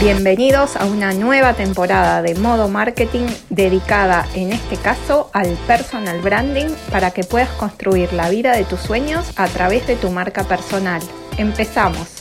Bienvenidos a una nueva temporada de Modo Marketing dedicada en este caso al personal branding para que puedas construir la vida de tus sueños a través de tu marca personal. Empezamos.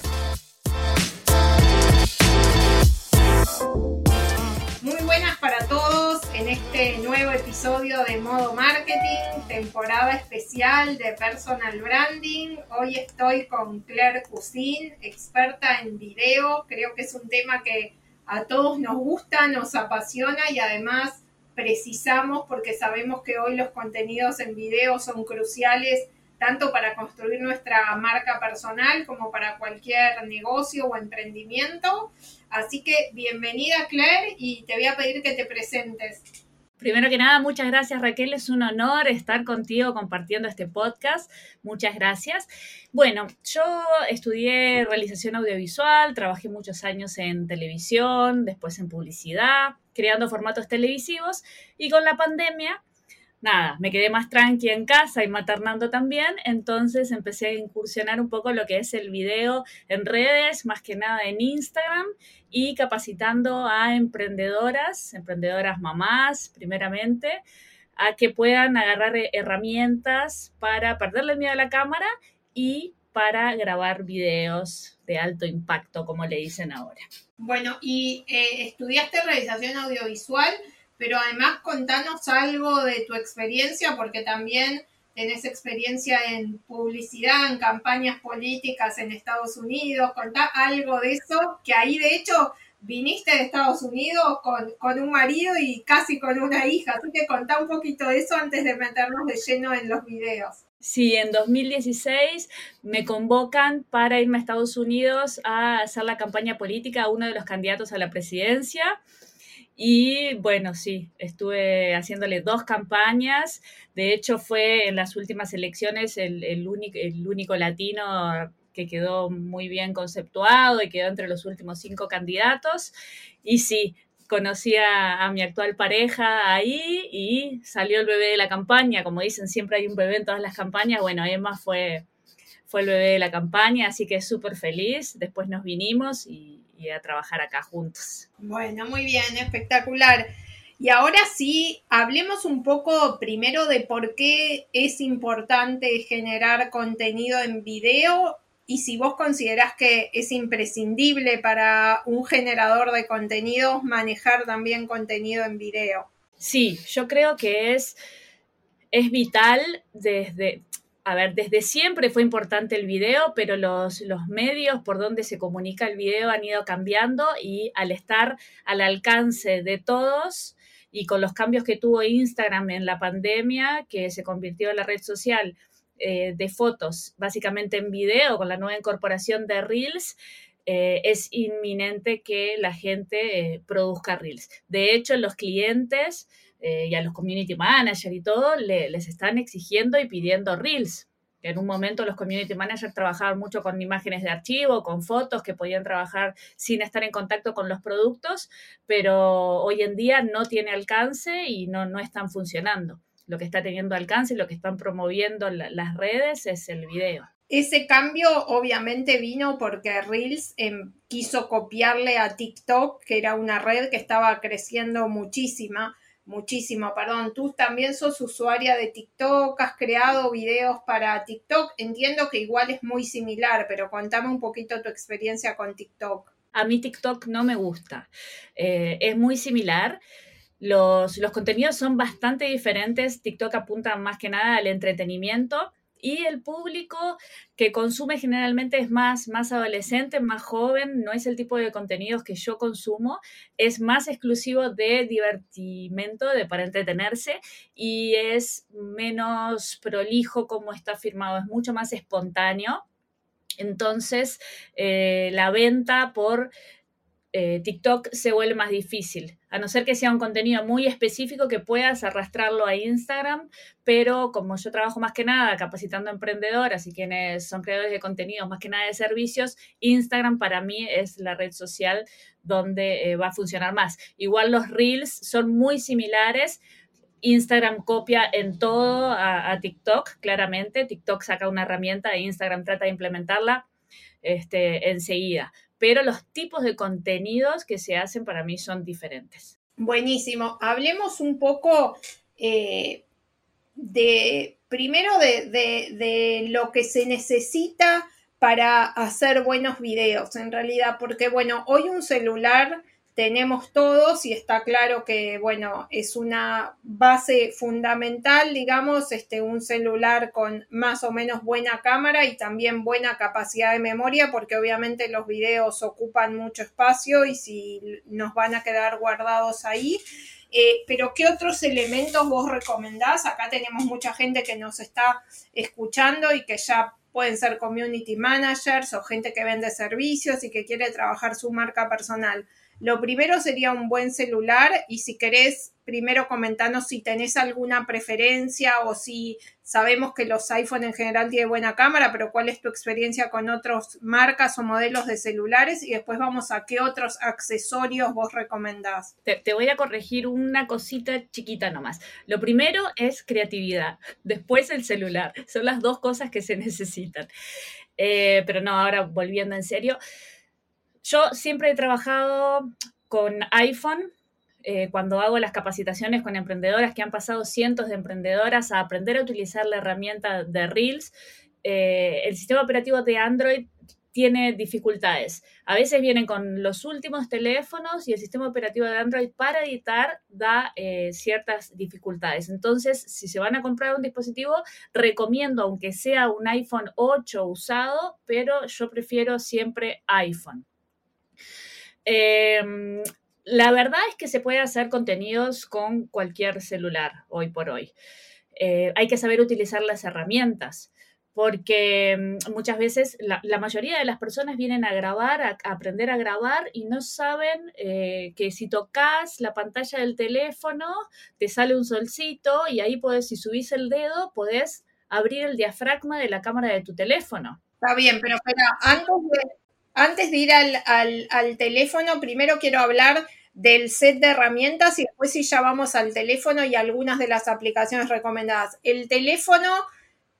Temporada especial de Personal Branding. Hoy estoy con Claire Cousin, experta en video. Creo que es un tema que a todos nos gusta, nos apasiona y además precisamos porque sabemos que hoy los contenidos en video son cruciales tanto para construir nuestra marca personal como para cualquier negocio o emprendimiento. Así que bienvenida Claire y te voy a pedir que te presentes. Primero que nada, muchas gracias Raquel, es un honor estar contigo compartiendo este podcast. Muchas gracias. Bueno, yo estudié realización audiovisual, trabajé muchos años en televisión, después en publicidad, creando formatos televisivos y con la pandemia nada, me quedé más tranqui en casa y maternando también, entonces empecé a incursionar un poco lo que es el video en redes, más que nada en Instagram y capacitando a emprendedoras, emprendedoras mamás primeramente, a que puedan agarrar herramientas para perderle miedo a la cámara y para grabar videos de alto impacto, como le dicen ahora. Bueno, y eh, estudiaste realización audiovisual pero además contanos algo de tu experiencia, porque también tenés experiencia en publicidad, en campañas políticas en Estados Unidos, contá algo de eso, que ahí de hecho viniste de Estados Unidos con, con, un marido y casi con una hija, así que contá un poquito de eso antes de meternos de lleno en los videos. Sí, en 2016 me convocan para irme a Estados Unidos a hacer la campaña política a uno de los candidatos a la presidencia. Y bueno, sí, estuve haciéndole dos campañas. De hecho, fue en las últimas elecciones el, único, el único latino que quedó muy bien conceptuado y quedó entre los últimos cinco candidatos. Y sí, conocí a, mi actual pareja ahí y salió el bebé de la campaña. Como dicen, siempre hay un bebé en todas las campañas. Bueno, Emma fue, fue el bebé de la campaña, así que súper feliz. Después nos vinimos y, y a trabajar acá juntos. Bueno, muy bien, espectacular. Y ahora sí, hablemos un poco primero de por qué es importante generar contenido en video y si vos considerás que es imprescindible para un generador de contenidos manejar también contenido en video. Sí, yo creo que es, es vital desde, a ver, desde siempre fue importante el video, pero los, medios por donde se comunica el video han ido cambiando y al estar al alcance de todos y con los cambios que tuvo Instagram en la pandemia, que se convirtió en la red social eh, de fotos básicamente en video con la nueva incorporación de Reels, eh, es inminente que la gente eh, produzca Reels. De hecho, los clientes eh, y a los community managers y todo, les están exigiendo y pidiendo reels. En un momento los community managers trabajaban mucho con imágenes de archivo, con fotos que podían trabajar sin estar en contacto con los productos, pero hoy en día no tiene alcance y no, no están funcionando. Lo que está teniendo alcance y lo que están promoviendo las redes es el video. Ese cambio obviamente vino porque Reels em, quiso copiarle a TikTok, que era una red que estaba creciendo muchísima muchísimo, perdón. Tú también sos usuaria de TikTok, has creado videos para TikTok. Entiendo que igual es muy similar, pero contame un poquito tu experiencia con TikTok. A mí TikTok no me gusta. Eh, es muy similar. Los, los contenidos son bastante diferentes. TikTok apunta más que nada al entretenimiento y el público que consume generalmente es más, más adolescente, más joven, no es el tipo de contenidos que yo consumo, es más exclusivo de divertimento, de para entretenerse y es menos prolijo como está firmado, es mucho más espontáneo. Entonces, eh, la venta por eh, TikTok se vuelve más difícil, a no ser que sea un contenido muy específico que puedas arrastrarlo a Instagram, pero como yo trabajo más que nada capacitando emprendedoras y quienes son creadores de contenidos, más que nada de servicios, Instagram para mí es la red social donde eh, va a funcionar más. Igual los reels son muy similares. Instagram copia en todo a, a TikTok, claramente. TikTok saca una herramienta e Instagram trata de implementarla este, enseguida pero los tipos de contenidos que se hacen para mí son diferentes. Buenísimo. Hablemos un poco eh, de, primero de, lo que se necesita para hacer buenos videos, en realidad, porque bueno, hoy un celular tenemos todos y está claro que, bueno, es una base fundamental, digamos, este, un celular con más o menos buena cámara y también buena capacidad de memoria, porque obviamente los videos ocupan mucho espacio y si nos van a quedar guardados ahí. Eh, pero, ¿qué otros elementos vos recomendás? Acá tenemos mucha gente que nos está escuchando y que ya pueden ser community managers o gente que vende servicios y que quiere trabajar su marca personal. Lo primero sería un buen celular y si querés, primero comentanos si tenés alguna preferencia o si sabemos que los iPhone en general tienen buena cámara, pero cuál es tu experiencia con otras marcas o modelos de celulares y después vamos a qué otros accesorios vos recomendás. Te, voy a corregir una cosita chiquita nomás. Lo primero es creatividad, después el celular. Son las dos cosas que se necesitan. Eh, pero no, ahora volviendo en serio. Yo siempre he trabajado con iPhone. Eh, cuando hago las capacitaciones con emprendedoras que han pasado cientos de emprendedoras a aprender a utilizar la herramienta de Reels, eh, el sistema operativo de Android tiene dificultades. A veces vienen con los últimos teléfonos y el sistema operativo de Android para editar da eh, ciertas dificultades. Entonces, si se van a comprar un dispositivo, recomiendo, aunque sea un iPhone 8 usado, pero yo prefiero siempre iPhone. Em, la verdad es que se puede hacer contenidos con cualquier celular hoy por hoy. Eh, hay que saber utilizar las herramientas porque mm, muchas veces la, mayoría de las personas vienen a grabar, a, aprender a grabar y no saben eh, que si tocas la pantalla del teléfono te sale un solcito y ahí puedes, si subís el dedo, podés abrir el diafragma de la cámara de tu teléfono. Está bien, pero antes de, antes de ir al, teléfono, primero quiero hablar del set de herramientas y después si ya vamos al teléfono y algunas de las aplicaciones recomendadas. El teléfono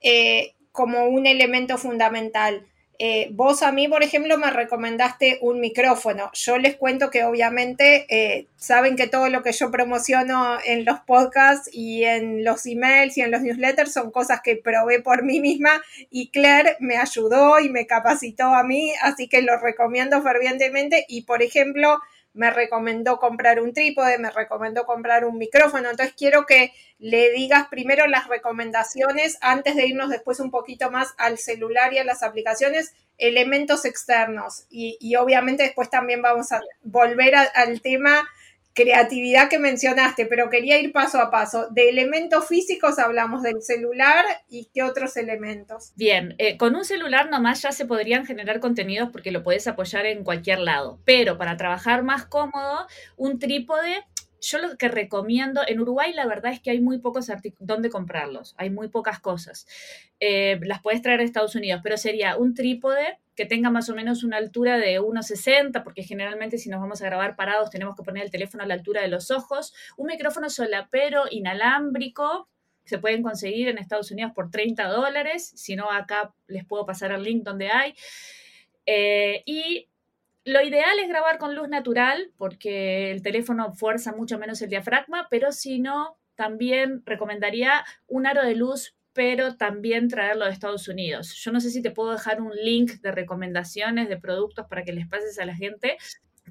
eh, como un elemento fundamental. Eh, vos a mí, por ejemplo, me recomendaste un micrófono. Yo les cuento que obviamente eh, saben que todo lo que yo promociono en los podcasts y en los emails y en los newsletters son cosas que probé por mí misma y Claire me ayudó y me capacitó a mí, así que lo recomiendo fervientemente y, por ejemplo, me recomendó comprar un trípode, me recomendó comprar un micrófono. Entonces quiero que le digas primero las recomendaciones antes de irnos después un poquito más al celular y a las aplicaciones, elementos externos. Y, obviamente después también vamos a volver al tema creatividad que mencionaste, pero quería ir paso a paso. De elementos físicos hablamos del celular y qué otros elementos. Bien, eh, con un celular nomás ya se podrían generar contenidos porque lo puedes apoyar en cualquier lado, pero para trabajar más cómodo, un trípode yo lo que recomiendo, en Uruguay la verdad es que hay muy pocos donde comprarlos, hay muy pocas cosas. Eh, las puedes traer a Estados Unidos, pero sería un trípode que tenga más o menos una altura de 1,60, porque generalmente si nos vamos a grabar parados tenemos que poner el teléfono a la altura de los ojos, un micrófono solapero inalámbrico, se pueden conseguir en Estados Unidos por 30 dólares, si no acá les puedo pasar el link donde hay. Eh, y lo ideal es grabar con luz natural porque el teléfono fuerza mucho menos el diafragma, pero si no, también recomendaría un aro de luz, pero también traerlo de Estados Unidos. Yo no sé si te puedo dejar un link de recomendaciones de productos para que les pases a la gente,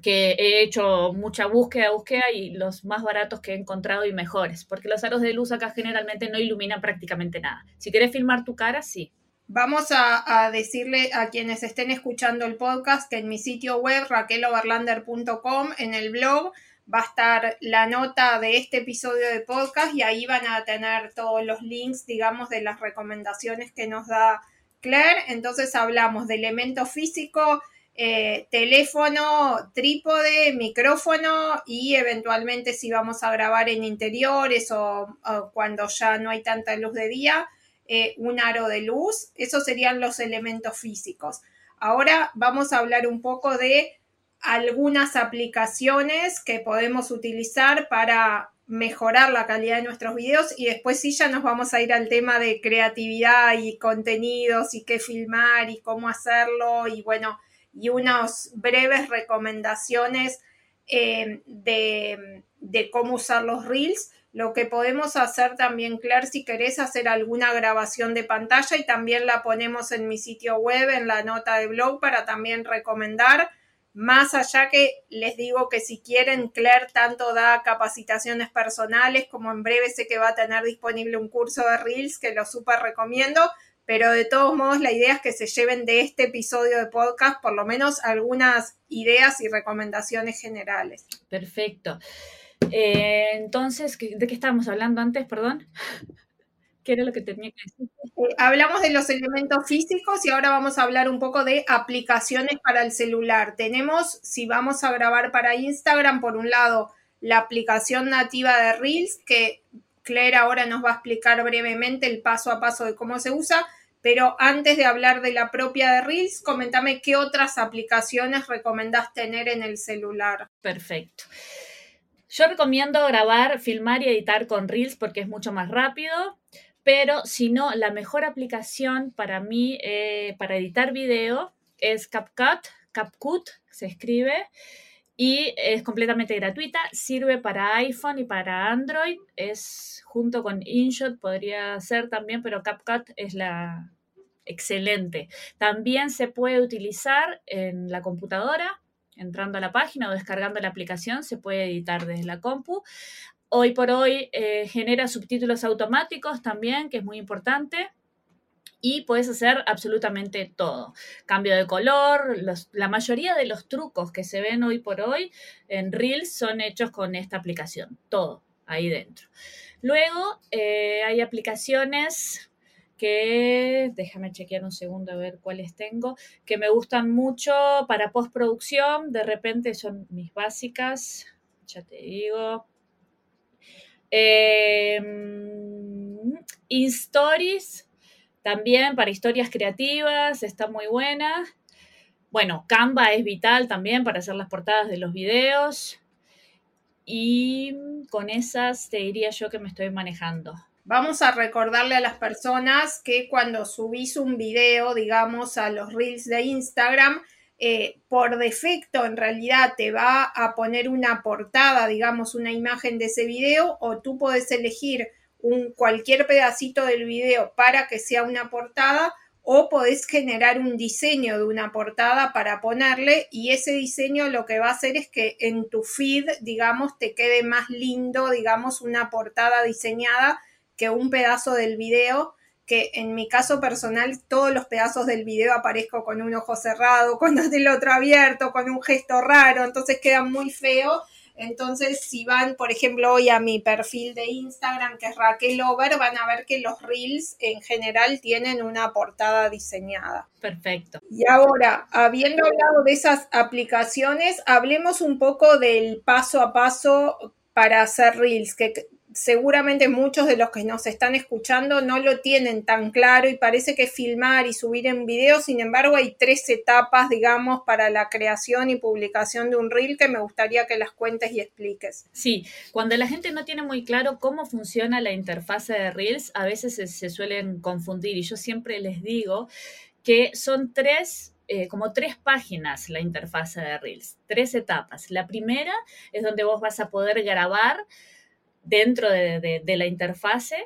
que he hecho mucha búsqueda, búsqueda y los más baratos que he encontrado y mejores, porque los aros de luz acá generalmente no iluminan prácticamente nada. Si quieres filmar tu cara, sí, Vamos a, decirle a quienes estén escuchando el podcast que en mi sitio web raqueloverlander.com en el blog va a estar la nota de este episodio de podcast y ahí van a tener todos los links, digamos, de las recomendaciones que nos da Claire. Entonces hablamos de elemento físico, eh, teléfono, trípode, micrófono y eventualmente si vamos a grabar en interiores o cuando ya no hay tanta luz de día eh, un aro de luz. Esos serían los elementos físicos. Ahora vamos a hablar un poco de algunas aplicaciones que podemos utilizar para mejorar la calidad de nuestros videos y después sí ya nos vamos a ir al tema de creatividad y contenidos y qué filmar y cómo hacerlo y bueno, y unas breves recomendaciones eh, de, de cómo usar los reels. Lo que podemos hacer también, Claire, si querés hacer alguna grabación de pantalla y también la ponemos en mi sitio web, en la nota de blog, para también recomendar. Más allá que les digo que si quieren, Claire tanto da capacitaciones personales como en breve sé que va a tener disponible un curso de Reels que lo súper recomiendo, pero de todos modos la idea es que se lleven de este episodio de podcast por lo menos algunas ideas y recomendaciones generales. Perfecto. Eh, entonces, ¿de qué estábamos hablando antes? Perdón. ¿Qué era lo que tenía que decir? Eh, hablamos de los elementos físicos y ahora vamos a hablar un poco de aplicaciones para el celular. Tenemos, si vamos a grabar para Instagram, por un lado, la aplicación nativa de Reels, que Claire ahora nos va a explicar brevemente el paso a paso de cómo se usa. Pero antes de hablar de la propia de Reels, comentame qué otras aplicaciones recomendás tener en el celular. Perfecto. Yo recomiendo grabar, filmar y editar con Reels porque es mucho más rápido, pero si no, la mejor aplicación para mí eh, para editar video es CapCut, CapCut se escribe y es completamente gratuita, sirve para iPhone y para Android, es junto con InShot podría ser también, pero CapCut es la excelente. También se puede utilizar en la computadora entrando a la página o descargando la aplicación, se puede editar desde la compu. Hoy por hoy eh, genera subtítulos automáticos también, que es muy importante. Y puedes hacer absolutamente todo. Cambio de color, la mayoría de los trucos que se ven hoy por hoy en Reels son hechos con esta aplicación. Todo ahí dentro. Luego eh, hay aplicaciones que, déjame chequear un segundo a ver cuáles tengo, que me gustan mucho para postproducción, de repente son mis básicas, ya te digo. Eh, InStories, también para historias creativas, está muy buena. Bueno, Canva es vital también para hacer las portadas de los videos. Y con esas te diría yo que me estoy manejando. Vamos a recordarle a las personas que cuando subís un video, digamos, a los reels de Instagram, eh, por defecto en realidad te va a poner una portada, digamos, una imagen de ese video, o tú puedes elegir un, cualquier pedacito del video para que sea una portada, o podés generar un diseño de una portada para ponerle y ese diseño lo que va a hacer es que en tu feed, digamos, te quede más lindo, digamos, una portada diseñada que un pedazo del video, que en mi caso personal todos los pedazos del video aparezco con un ojo cerrado, con el otro abierto, con un gesto raro, entonces queda muy feo. Entonces, si van, por ejemplo, hoy a mi perfil de Instagram, que es Raquel Over, van a ver que los reels en general tienen una portada diseñada. Perfecto. Y ahora, habiendo hablado de esas aplicaciones, hablemos un poco del paso a paso para hacer reels, que seguramente muchos de los que nos están escuchando no lo tienen tan claro y parece que filmar y subir en video, sin embargo hay tres etapas, digamos, para la creación y publicación de un reel que me gustaría que las cuentes y expliques. Sí, cuando la gente no tiene muy claro cómo funciona la interfase de reels, a veces se, suelen confundir y yo siempre les digo que son tres eh, como tres páginas la interfase de Reels, tres etapas. La primera es donde vos vas a poder grabar dentro de, la interfase,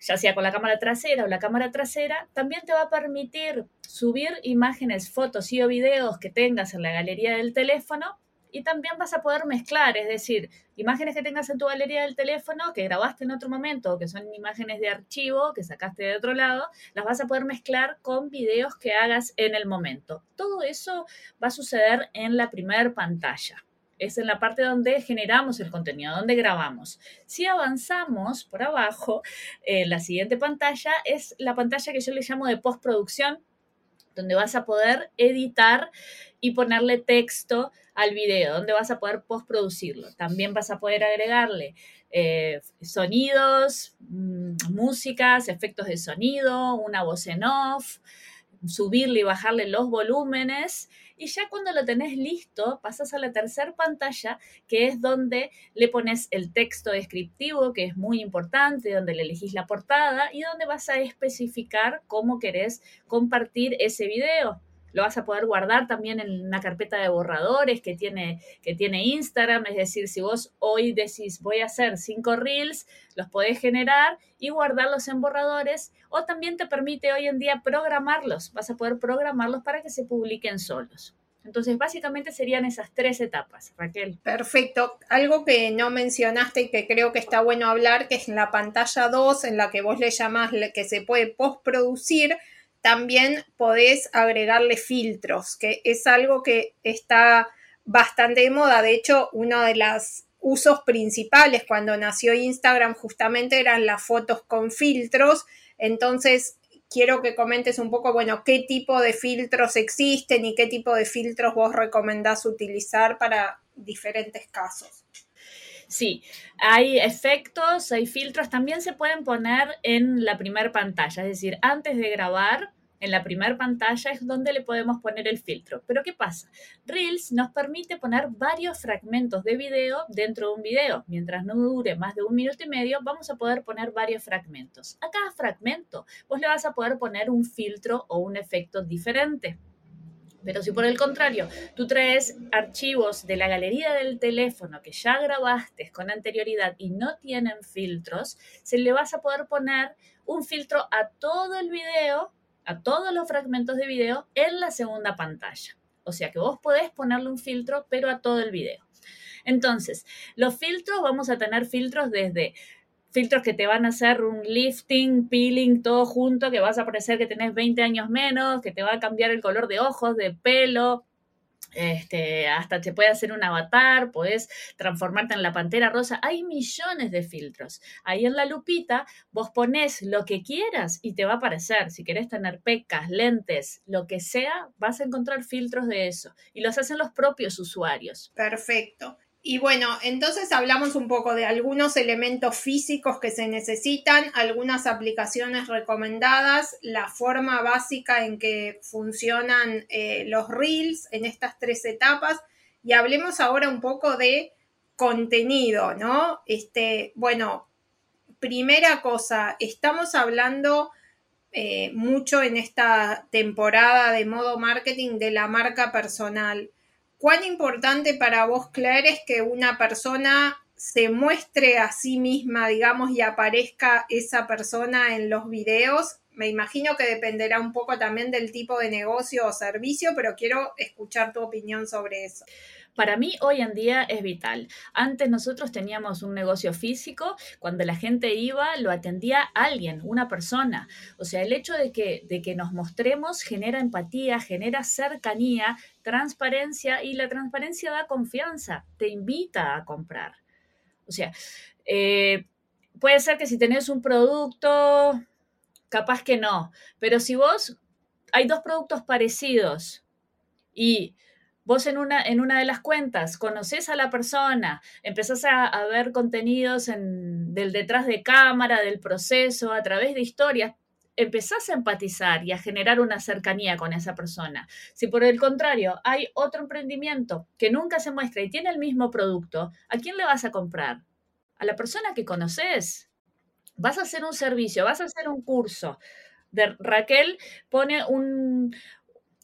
ya sea con la cámara trasera o la cámara trasera, también te va a permitir subir imágenes, fotos y o videos que tengas en la galería del teléfono y también vas a poder mezclar, es decir, imágenes que tengas en tu galería del teléfono, que grabaste en otro momento, que son imágenes de archivo que sacaste de otro lado, las vas a poder mezclar con videos que hagas en el momento. Todo eso va a suceder en la primera pantalla es en la parte donde generamos el contenido, donde grabamos. Si avanzamos por abajo, eh, la siguiente pantalla es la pantalla que yo le llamo de postproducción, donde vas a poder editar y ponerle texto al video, donde vas a poder postproducirlo. También vas a poder agregarle eh, sonidos, mm, músicas, efectos de sonido, una voz en off, subirle y bajarle los volúmenes y ya cuando lo tenés listo, pasas a la tercera pantalla, que es donde le pones el texto descriptivo, que es muy importante, donde le elegís la portada y donde vas a especificar cómo querés compartir ese video. Lo vas a poder guardar también en una carpeta de borradores que tiene, que tiene Instagram. Es decir, si vos hoy decís voy a hacer cinco reels, los podés generar y guardarlos en borradores. O también te permite hoy en día programarlos. Vas a poder programarlos para que se publiquen solos. Entonces, básicamente serían esas tres etapas, Raquel. Perfecto. Algo que no mencionaste y que creo que está bueno hablar, que es la pantalla 2, en la que vos le llamás que se puede postproducir, también podés agregarle filtros, que es algo que está bastante de moda. De hecho, uno de los usos principales cuando nació Instagram justamente eran las fotos con filtros. Entonces, quiero que comentes un poco, bueno, qué tipo de filtros existen y qué tipo de filtros vos recomendás utilizar para diferentes casos. Sí, hay efectos, hay filtros, también se pueden poner en la primera pantalla, es decir, antes de grabar en la primera pantalla es donde le podemos poner el filtro. Pero ¿qué pasa? Reels nos permite poner varios fragmentos de video dentro de un video. Mientras no dure más de un minuto y medio, vamos a poder poner varios fragmentos. A cada fragmento, vos le vas a poder poner un filtro o un efecto diferente. Pero si por el contrario tú traes archivos de la galería del teléfono que ya grabaste con anterioridad y no tienen filtros, se le vas a poder poner un filtro a todo el video a todos los fragmentos de video en la segunda pantalla. O sea que vos podés ponerle un filtro, pero a todo el video. Entonces, los filtros, vamos a tener filtros desde filtros que te van a hacer un lifting, peeling, todo junto, que vas a parecer que tenés 20 años menos, que te va a cambiar el color de ojos, de pelo, este, hasta te puede hacer un avatar, puedes transformarte en la pantera rosa. Hay millones de filtros. Ahí en la lupita vos pones lo que quieras y te va a aparecer. Si querés tener pecas, lentes, lo que sea, vas a encontrar filtros de eso. Y los hacen los propios usuarios. Perfecto. Y bueno, entonces hablamos un poco de algunos elementos físicos que se necesitan, algunas aplicaciones recomendadas, la forma básica en que funcionan eh, los reels en estas tres etapas y hablemos ahora un poco de contenido, ¿no? Este, bueno, primera cosa, estamos hablando eh, mucho en esta temporada de modo marketing de la marca personal. ¿Cuán importante para vos, Claire, es que una persona se muestre a sí misma, digamos, y aparezca esa persona en los videos? Me imagino que dependerá un poco también del tipo de negocio o servicio, pero quiero escuchar tu opinión sobre eso. Para mí hoy en día es vital. Antes nosotros teníamos un negocio físico, cuando la gente iba lo atendía alguien, una persona. O sea, el hecho de que, de que nos mostremos genera empatía, genera cercanía, transparencia y la transparencia da confianza, te invita a comprar. O sea, eh, puede ser que si tenés un producto, capaz que no, pero si vos hay dos productos parecidos y vos en una, en una de las cuentas conoces a la persona, empezás a, ver contenidos en, del detrás de cámara, del proceso, a través de historias, empezás a empatizar y a generar una cercanía con esa persona. Si por el contrario hay otro emprendimiento que nunca se muestra y tiene el mismo producto, ¿a quién le vas a comprar? A la persona que conoces. Vas a hacer un servicio, vas a hacer un curso. De Raquel pone un,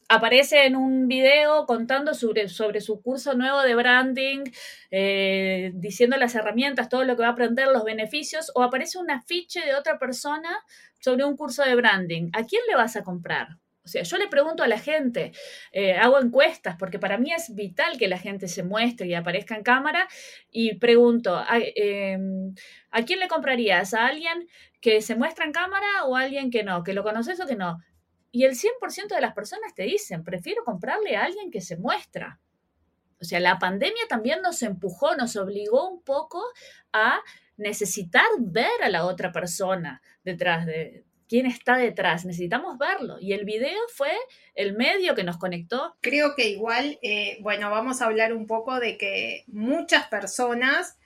aparece en un video contando sobre, sobre su curso nuevo de branding, eh, diciendo las herramientas, todo lo que va a aprender, los beneficios, o aparece un afiche de otra persona sobre un curso de branding. ¿A quién le vas a comprar? O sea, yo le pregunto a la gente, eh, hago encuestas, porque para mí es vital que la gente se muestre y aparezca en cámara, y pregunto, em, ¿a quién le comprarías? ¿A alguien que se muestra en cámara o a alguien que no? ¿Que lo conoces o que no? Y el 100% de las personas te dicen, prefiero comprarle a alguien que se muestra. O sea, la pandemia también nos empujó, nos obligó un poco a necesitar ver a la otra persona detrás de quién está detrás. Necesitamos verlo. Y el video fue el medio que nos conectó. Creo que igual, eh, bueno, vamos a hablar un poco de que muchas personas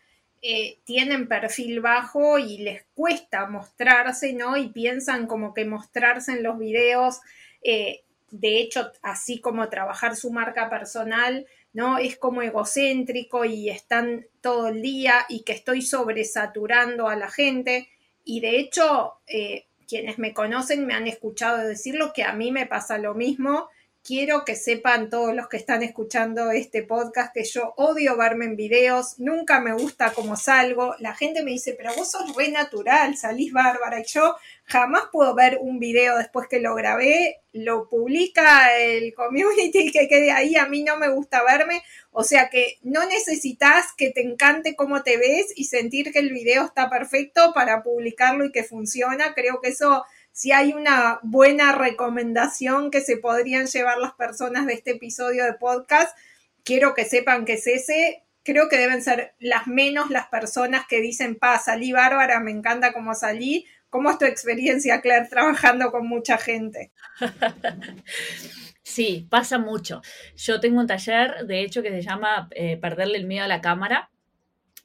eh, tienen perfil bajo y les cuesta mostrarse, ¿no? Y piensan como que mostrarse en los videos, eh, de hecho, así como trabajar su marca personal, ¿no? Es como egocéntrico y están todo el día y que estoy sobresaturando a la gente. Y de hecho, eh, quienes me conocen me han escuchado decirlo que a mí me pasa lo mismo quiero que sepan todos los que están escuchando este podcast que yo odio verme en videos, nunca me gusta cómo salgo. La gente me dice, pero vos sos re natural, salís bárbara. Y yo jamás puedo ver un video después que lo grabé, lo publica el community que quede ahí, a mí no me gusta verme. O sea que no necesitas que te encante cómo te ves y sentir que el video está perfecto para publicarlo y que funciona. Creo que eso si hay una buena recomendación que se podrían llevar las personas de este episodio de podcast, quiero que sepan que es ese. Creo que deben ser las menos las personas que dicen, pa, salí bárbara, me encanta cómo salí. ¿Cómo es tu experiencia, Claire, trabajando con mucha gente? Sí, pasa mucho. Yo tengo un taller, de hecho, que se llama eh, Perderle el miedo a la cámara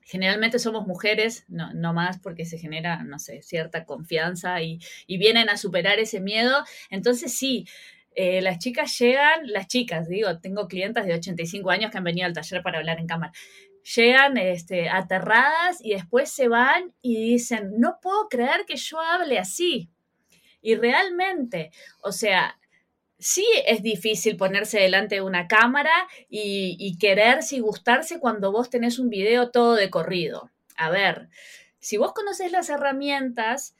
generalmente somos mujeres, no, más porque se genera, no sé, cierta confianza y, vienen a superar ese miedo. Entonces sí, eh, las chicas llegan, las chicas, digo, tengo clientas de 85 años que han venido al taller para hablar en cámara. Llegan este, aterradas y después se van y dicen, no puedo creer que yo hable así. Y realmente, o sea, sí es difícil ponerse delante de una cámara y, quererse y gustarse cuando vos tenés un video todo de corrido. A ver, si vos conoces las herramientas,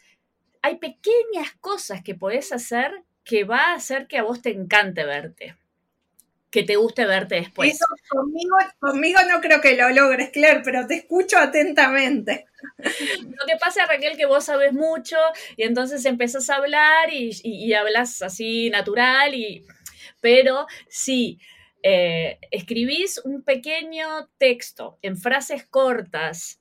hay pequeñas cosas que podés hacer que va a hacer que a vos te encante verte que te guste verte después. Eso conmigo, conmigo no creo que lo logres, Claire, pero te escucho atentamente. Lo que pasa, Raquel, que vos sabes mucho y entonces empezás a hablar y, hablas así natural, y, pero si eh, escribís un pequeño texto en frases cortas,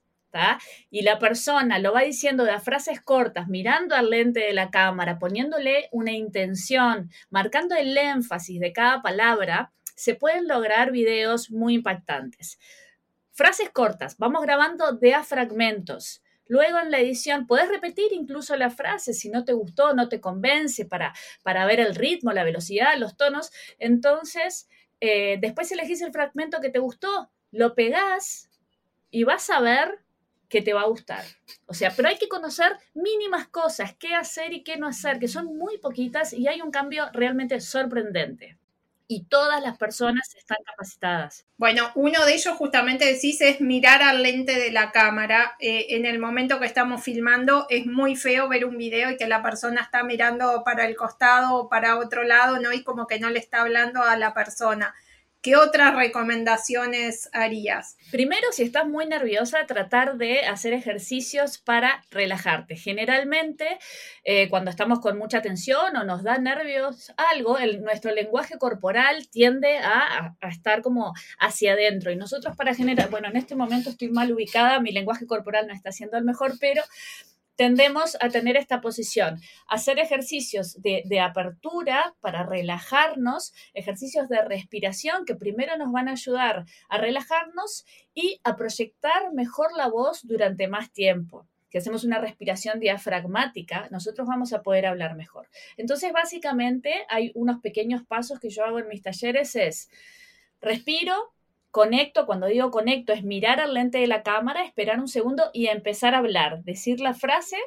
y la persona lo va diciendo de frases cortas, mirando al lente de la cámara, poniéndole una intención, marcando el énfasis de cada palabra, se pueden lograr videos muy impactantes. Frases cortas, vamos grabando de a fragmentos. Luego en la edición puedes repetir incluso la frase si no te gustó, no te convence para, para ver el ritmo, la velocidad, los tonos. Entonces, eh, después elegís el fragmento que te gustó, lo pegás y vas a ver que te va a gustar. O sea, pero hay que conocer mínimas cosas, qué hacer y qué no hacer, que son muy poquitas y hay un cambio realmente sorprendente y todas las personas están capacitadas. Bueno, uno de ellos justamente decís es mirar al lente de la cámara. Eh, en el momento que estamos filmando es muy feo ver un video y que la persona está mirando para el costado o para otro lado, ¿no? Y como que no le está hablando a la persona. ¿Qué otras recomendaciones harías? Primero, si estás muy nerviosa, tratar de hacer ejercicios para relajarte. Generalmente, eh, cuando estamos con mucha tensión o nos da nervios algo, nuestro lenguaje corporal tiende a, a, estar como hacia adentro. Y nosotros para generar, bueno, en este momento estoy mal ubicada, mi lenguaje corporal no está siendo el mejor, pero tendemos a tener esta posición, hacer ejercicios de, apertura para relajarnos, ejercicios de respiración que primero nos van a ayudar a relajarnos y a proyectar mejor la voz durante más tiempo. Si hacemos una respiración diafragmática, nosotros vamos a poder hablar mejor. Entonces, básicamente, hay unos pequeños pasos que yo hago en mis talleres, es respiro, Conecto, cuando digo conecto, es mirar al lente de la cámara, esperar un segundo y empezar a hablar, decir la frase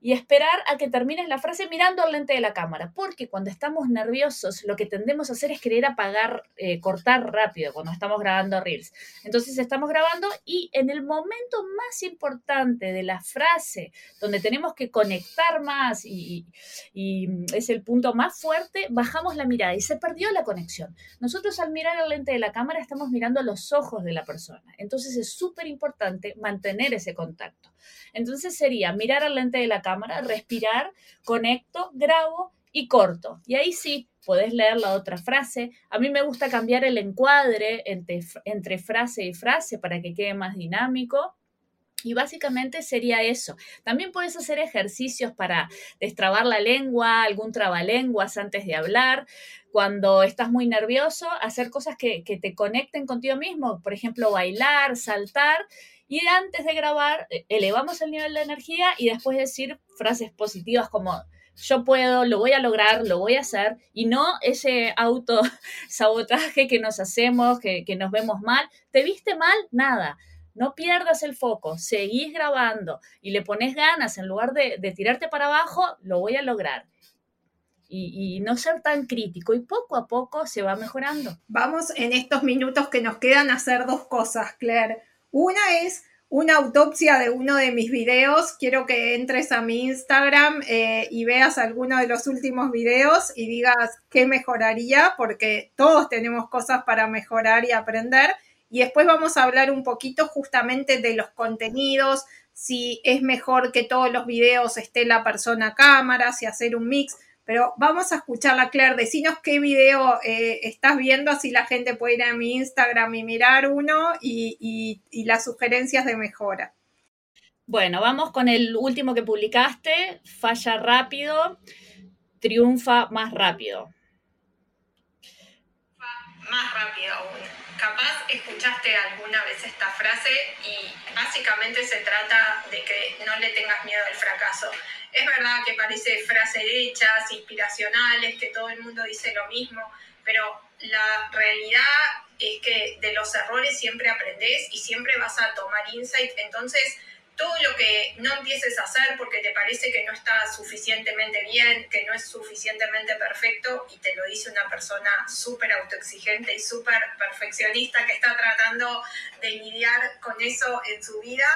y esperar a que termines la frase mirando al lente de la cámara, porque cuando estamos nerviosos lo que tendemos a hacer es querer apagar, eh, cortar rápido cuando estamos grabando reels. Entonces estamos grabando y en el momento más importante de la frase, donde tenemos que conectar más y, y es el punto más fuerte, bajamos la mirada y se perdió la conexión. Nosotros al mirar al lente de la cámara estamos mirando los ojos de la persona. Entonces es súper importante mantener ese contacto. Entonces sería mirar al lente de la cámara, respirar, conecto, grabo y corto. Y ahí sí, podés leer la otra frase. A mí me gusta cambiar el encuadre entre, entre frase y frase para que quede más dinámico. Y básicamente sería eso. También puedes hacer ejercicios para destrabar la lengua, algún trabalenguas antes de hablar. Cuando estás muy nervioso, hacer cosas que, que te conecten contigo mismo. Por ejemplo, bailar, saltar y antes de grabar, eh, elevamos el nivel de energía y después decir frases positivas como yo puedo, lo voy a lograr, lo voy a hacer, y no ese autosabotaje que nos hacemos, que, nos vemos mal. ¿Te viste mal? Nada. No pierdas el foco, seguís grabando y le pones ganas en lugar de, de tirarte para abajo, lo voy a lograr. y, no ser tan crítico y poco a poco se va mejorando. Vamos en estos minutos que nos quedan a hacer dos cosas, Claire. Una es una autopsia de uno de mis videos. Quiero que entres a mi Instagram eh, y veas alguno de los últimos videos y digas qué mejoraría, porque todos tenemos cosas para mejorar y aprender. Y después vamos a hablar un poquito justamente de los contenidos, si es mejor que todos los videos esté la persona a cámara, si hacer un mix. Pero vamos a escucharla, Claire. Decinos qué video eh, estás viendo, así la gente puede ir a mi Instagram y mirar uno y, las sugerencias de mejora. Bueno, vamos con el último que publicaste. Falla rápido, triunfa más rápido. Más rápido aún. Capaz escuchaste alguna vez esta frase y básicamente se trata de que no le tengas miedo al fracaso es verdad que parece frases hechas, inspiracionales, que todo el mundo dice lo mismo, pero la realidad es que de los errores siempre aprendes y siempre vas a tomar insight. Entonces, todo lo que no empieces a hacer porque te parece que no está suficientemente bien, que no es suficientemente perfecto, y te lo dice una persona súper autoexigente y súper perfeccionista que está tratando de lidiar con eso en su vida,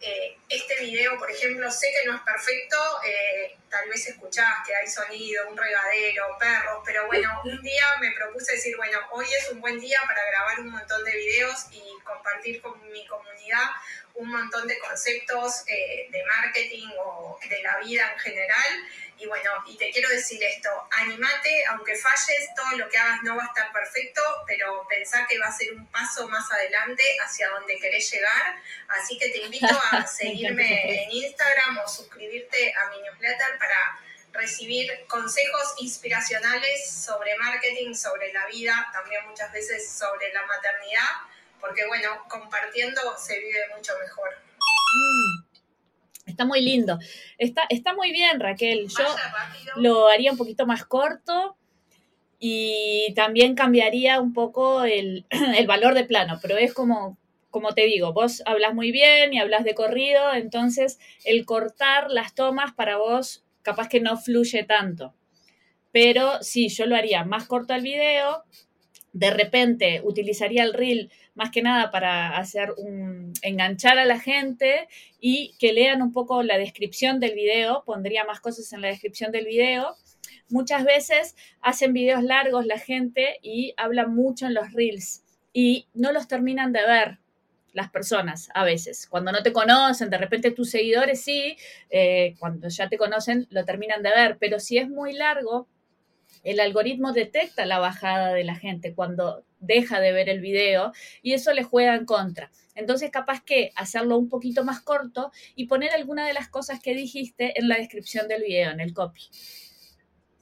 eh, este video, por ejemplo, sé que no es perfecto, eh, tal vez escuchás que hay sonido, un regadero, perros, pero bueno, un día me propuse decir, bueno, hoy es un buen día para grabar un montón de videos y compartir con mi comunidad un montón de conceptos eh, de marketing o de la vida en general. Y bueno, y te quiero decir esto, animate, aunque falles, todo lo que hagas no va a estar perfecto, pero pensá que va a ser un paso más adelante hacia donde querés llegar. Así que te invito a seguirme en Instagram o suscribirte a mi newsletter para recibir consejos inspiracionales sobre marketing, sobre la vida, también muchas veces sobre la maternidad porque bueno, compartiendo se vive mucho mejor. Mm, está muy lindo. Está, está muy bien, Raquel. Yo lo haría un poquito más corto y también cambiaría un poco el, el, valor de plano, pero es como, como te digo, vos hablas muy bien y hablas de corrido, entonces el cortar las tomas para vos capaz que no fluye tanto. Pero sí, yo lo haría más corto el video, de repente utilizaría el reel más que nada para hacer un, enganchar a la gente y que lean un poco la descripción del video, pondría más cosas en la descripción del video. Muchas veces hacen videos largos la gente y hablan mucho en los reels y no los terminan de ver las personas a veces. Cuando no te conocen, de repente tus seguidores sí, eh, cuando ya te conocen lo terminan de ver, pero si es muy largo, el algoritmo detecta la bajada de la gente cuando deja de ver el video y eso le juega en contra. Entonces, capaz que hacerlo un poquito más corto y poner alguna de las cosas que dijiste en la descripción del video, en el copy.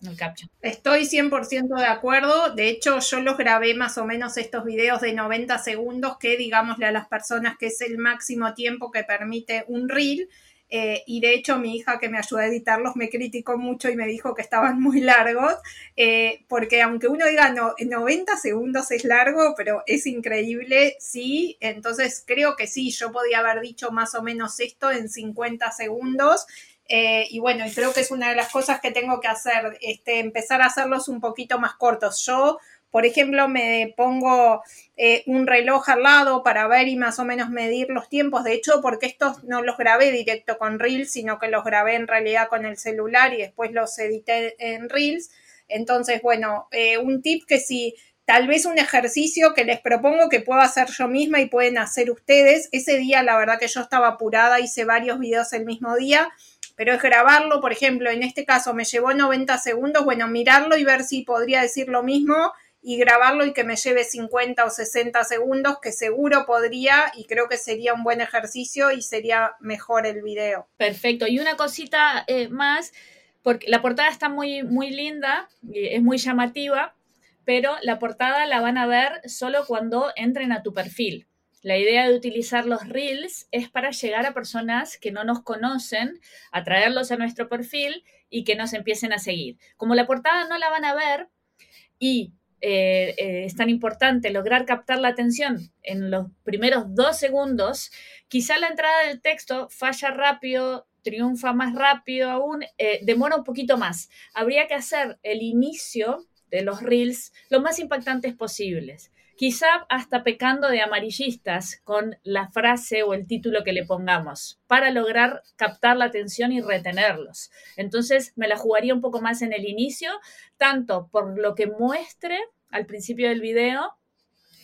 En el caption. Estoy 100% de acuerdo. De hecho, yo los grabé más o menos estos videos de 90 segundos, que digámosle a las personas que es el máximo tiempo que permite un reel. Eh, y de hecho mi hija que me ayudó a editarlos me criticó mucho y me dijo que estaban muy largos, eh, porque aunque uno diga no, 90 segundos es largo, pero es increíble, sí, entonces creo que sí, yo podía haber dicho más o menos esto en 50 segundos. Eh, y bueno, y creo que es una de las cosas que tengo que hacer, este, empezar a hacerlos un poquito más cortos. Yo por ejemplo, me pongo eh, un reloj al lado para ver y más o menos medir los tiempos. De hecho, porque estos no los grabé directo con Reels, sino que los grabé en realidad con el celular y después los edité en Reels. Entonces, bueno, eh, un tip que si tal vez un ejercicio que les propongo que puedo hacer yo misma y pueden hacer ustedes. Ese día, la verdad que yo estaba apurada, hice varios videos el mismo día, pero es grabarlo, por ejemplo, en este caso me llevó 90 segundos, bueno, mirarlo y ver si podría decir lo mismo y grabarlo y que me lleve 50 o 60 segundos, que seguro podría y creo que sería un buen ejercicio y sería mejor el video. Perfecto. Y una cosita eh, más, porque la portada está muy, muy linda, es muy llamativa, pero la portada la van a ver solo cuando entren a tu perfil. La idea de utilizar los reels es para llegar a personas que no nos conocen, atraerlos a nuestro perfil y que nos empiecen a seguir. Como la portada no la van a ver y eh, eh, es tan importante lograr captar la atención en los primeros dos segundos, quizá la entrada del texto falla rápido, triunfa más rápido aún, eh, demora un poquito más. Habría que hacer el inicio de los reels lo más impactantes posibles. Quizá hasta pecando de amarillistas con la frase o el título que le pongamos para lograr captar la atención y retenerlos. Entonces me la jugaría un poco más en el inicio, tanto por lo que muestre al principio del video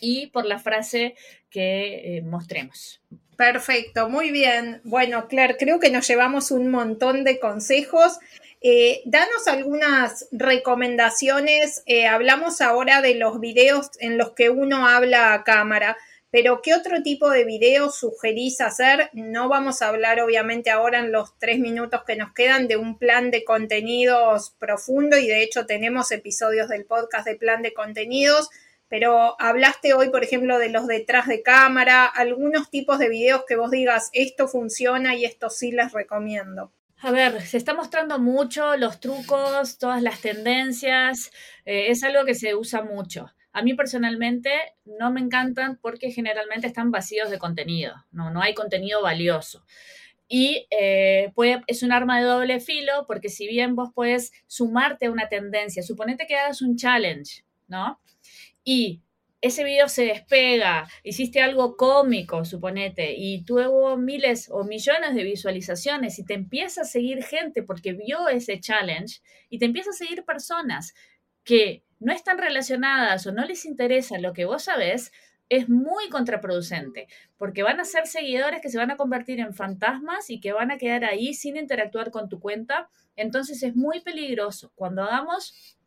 y por la frase que eh, mostremos. Perfecto, muy bien. Bueno, Claire, creo que nos llevamos un montón de consejos. Eh, danos algunas recomendaciones. Eh, hablamos ahora de los videos en los que uno habla a cámara, pero ¿qué otro tipo de videos sugerís hacer? No vamos a hablar obviamente ahora en los tres minutos que nos quedan de un plan de contenidos profundo y de hecho tenemos episodios del podcast de plan de contenidos pero hablaste hoy, por ejemplo, de los detrás de cámara, algunos tipos de videos que vos digas, esto funciona y esto sí les recomiendo. A ver, se está mostrando mucho los trucos, todas las tendencias, eh, es algo que se usa mucho. A mí personalmente no me encantan porque generalmente están vacíos de contenido, no, no hay contenido valioso. Y eh, es un arma de doble filo porque si bien vos puedes sumarte a una tendencia, suponete que hagas un challenge, ¿no? y ese video se despega, hiciste algo cómico, suponete, y tuvo miles o millones de visualizaciones y te empieza a seguir gente porque vio ese challenge y te empieza a seguir personas que no están relacionadas o no les interesa lo que vos sabés, es muy contraproducente, porque van a ser seguidores que se van a convertir en fantasmas y que van a quedar ahí sin interactuar con tu cuenta. Entonces es muy peligroso. Cuando hagamos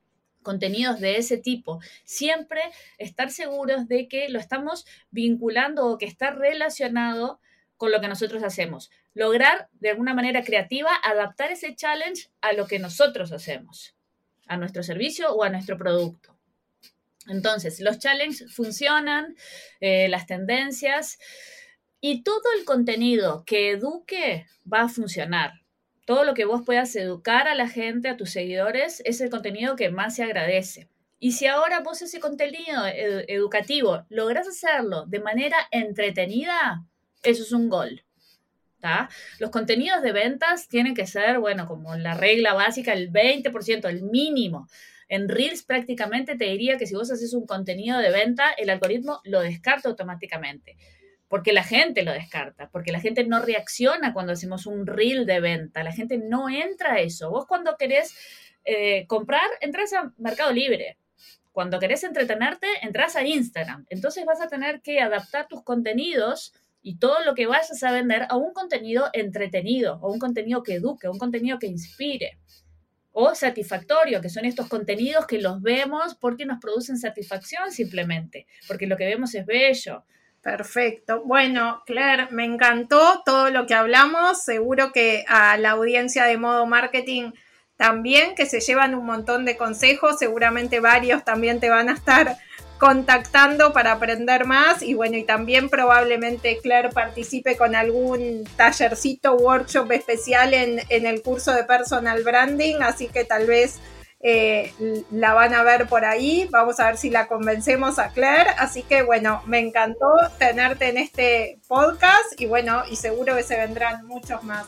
contenidos de ese tipo. Siempre estar seguros de que lo estamos vinculando o que está relacionado con lo que nosotros hacemos. Lograr de alguna manera creativa adaptar ese challenge a lo que nosotros hacemos, a nuestro servicio o a nuestro producto. Entonces, los challenges funcionan, eh, las tendencias y todo el contenido que eduque va a funcionar todo lo que vos puedas educar a la gente, a tus seguidores, es el contenido que más se agradece. Y si ahora vos ese contenido educativo logras hacerlo de manera entretenida, eso es un gol. Los contenidos de ventas tienen que ser, bueno, como la regla básica, el 20%, el mínimo. En Reels prácticamente te diría que si vos haces un contenido de venta, el algoritmo lo descarta automáticamente porque la gente lo descarta, porque la gente no reacciona cuando hacemos un reel de venta, la gente no entra a eso. Vos cuando querés eh, comprar, entras a Mercado Libre. Cuando querés entretenerte, entras a Instagram. Entonces vas a tener que adaptar tus contenidos y todo lo que vayas a vender a un contenido entretenido, o un contenido que eduque, un contenido que inspire o satisfactorio, que son estos contenidos que los vemos porque nos producen satisfacción simplemente, porque lo que vemos es bello, Perfecto. Bueno, Claire, me encantó todo lo que hablamos. Seguro que a la audiencia de modo marketing también, que se llevan un montón de consejos. Seguramente varios también te van a estar contactando para aprender más. Y bueno, y también probablemente Claire participe con algún tallercito, workshop especial en, en el curso de personal branding. Así que tal vez eh, la van a ver por ahí. Vamos a ver si la convencemos a Claire. Así que bueno, me encantó tenerte en este podcast y bueno, y seguro que se vendrán muchos más.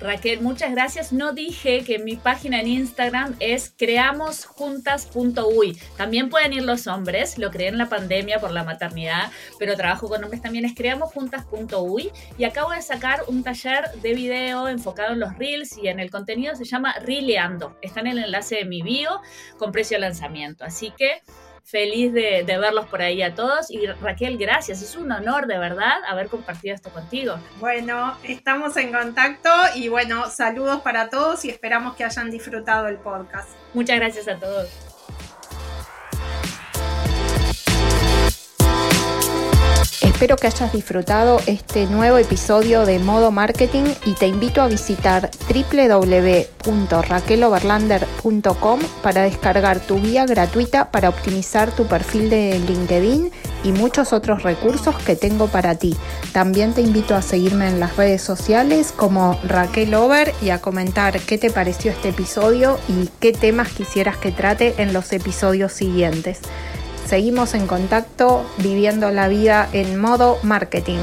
Raquel, muchas gracias. No dije que mi página en Instagram es creamosjuntas.uy. También pueden ir los hombres, lo creé en la pandemia por la maternidad, pero trabajo con hombres también es creamosjuntas.uy y acabo de sacar un taller de video enfocado en los reels y en el contenido se llama Rileando. Está en el enlace de mi bio con precio de lanzamiento. Así que feliz de, verlos por ahí a todos. Y Raquel, gracias. Es un honor de verdad haber compartido esto contigo. Bueno, estamos en contacto y bueno, saludos para todos y esperamos que hayan disfrutado el podcast. Muchas gracias a todos. Espero que hayas disfrutado este nuevo episodio de Modo Marketing y te invito a visitar www.raqueloverlander.com para descargar tu guía gratuita para optimizar tu perfil de LinkedIn y muchos otros recursos que tengo para ti. También te invito a seguirme en las redes sociales como Raquel Over y a comentar qué te pareció este episodio y qué temas quisieras que trate en los episodios siguientes. Seguimos en contacto viviendo la vida en modo marketing.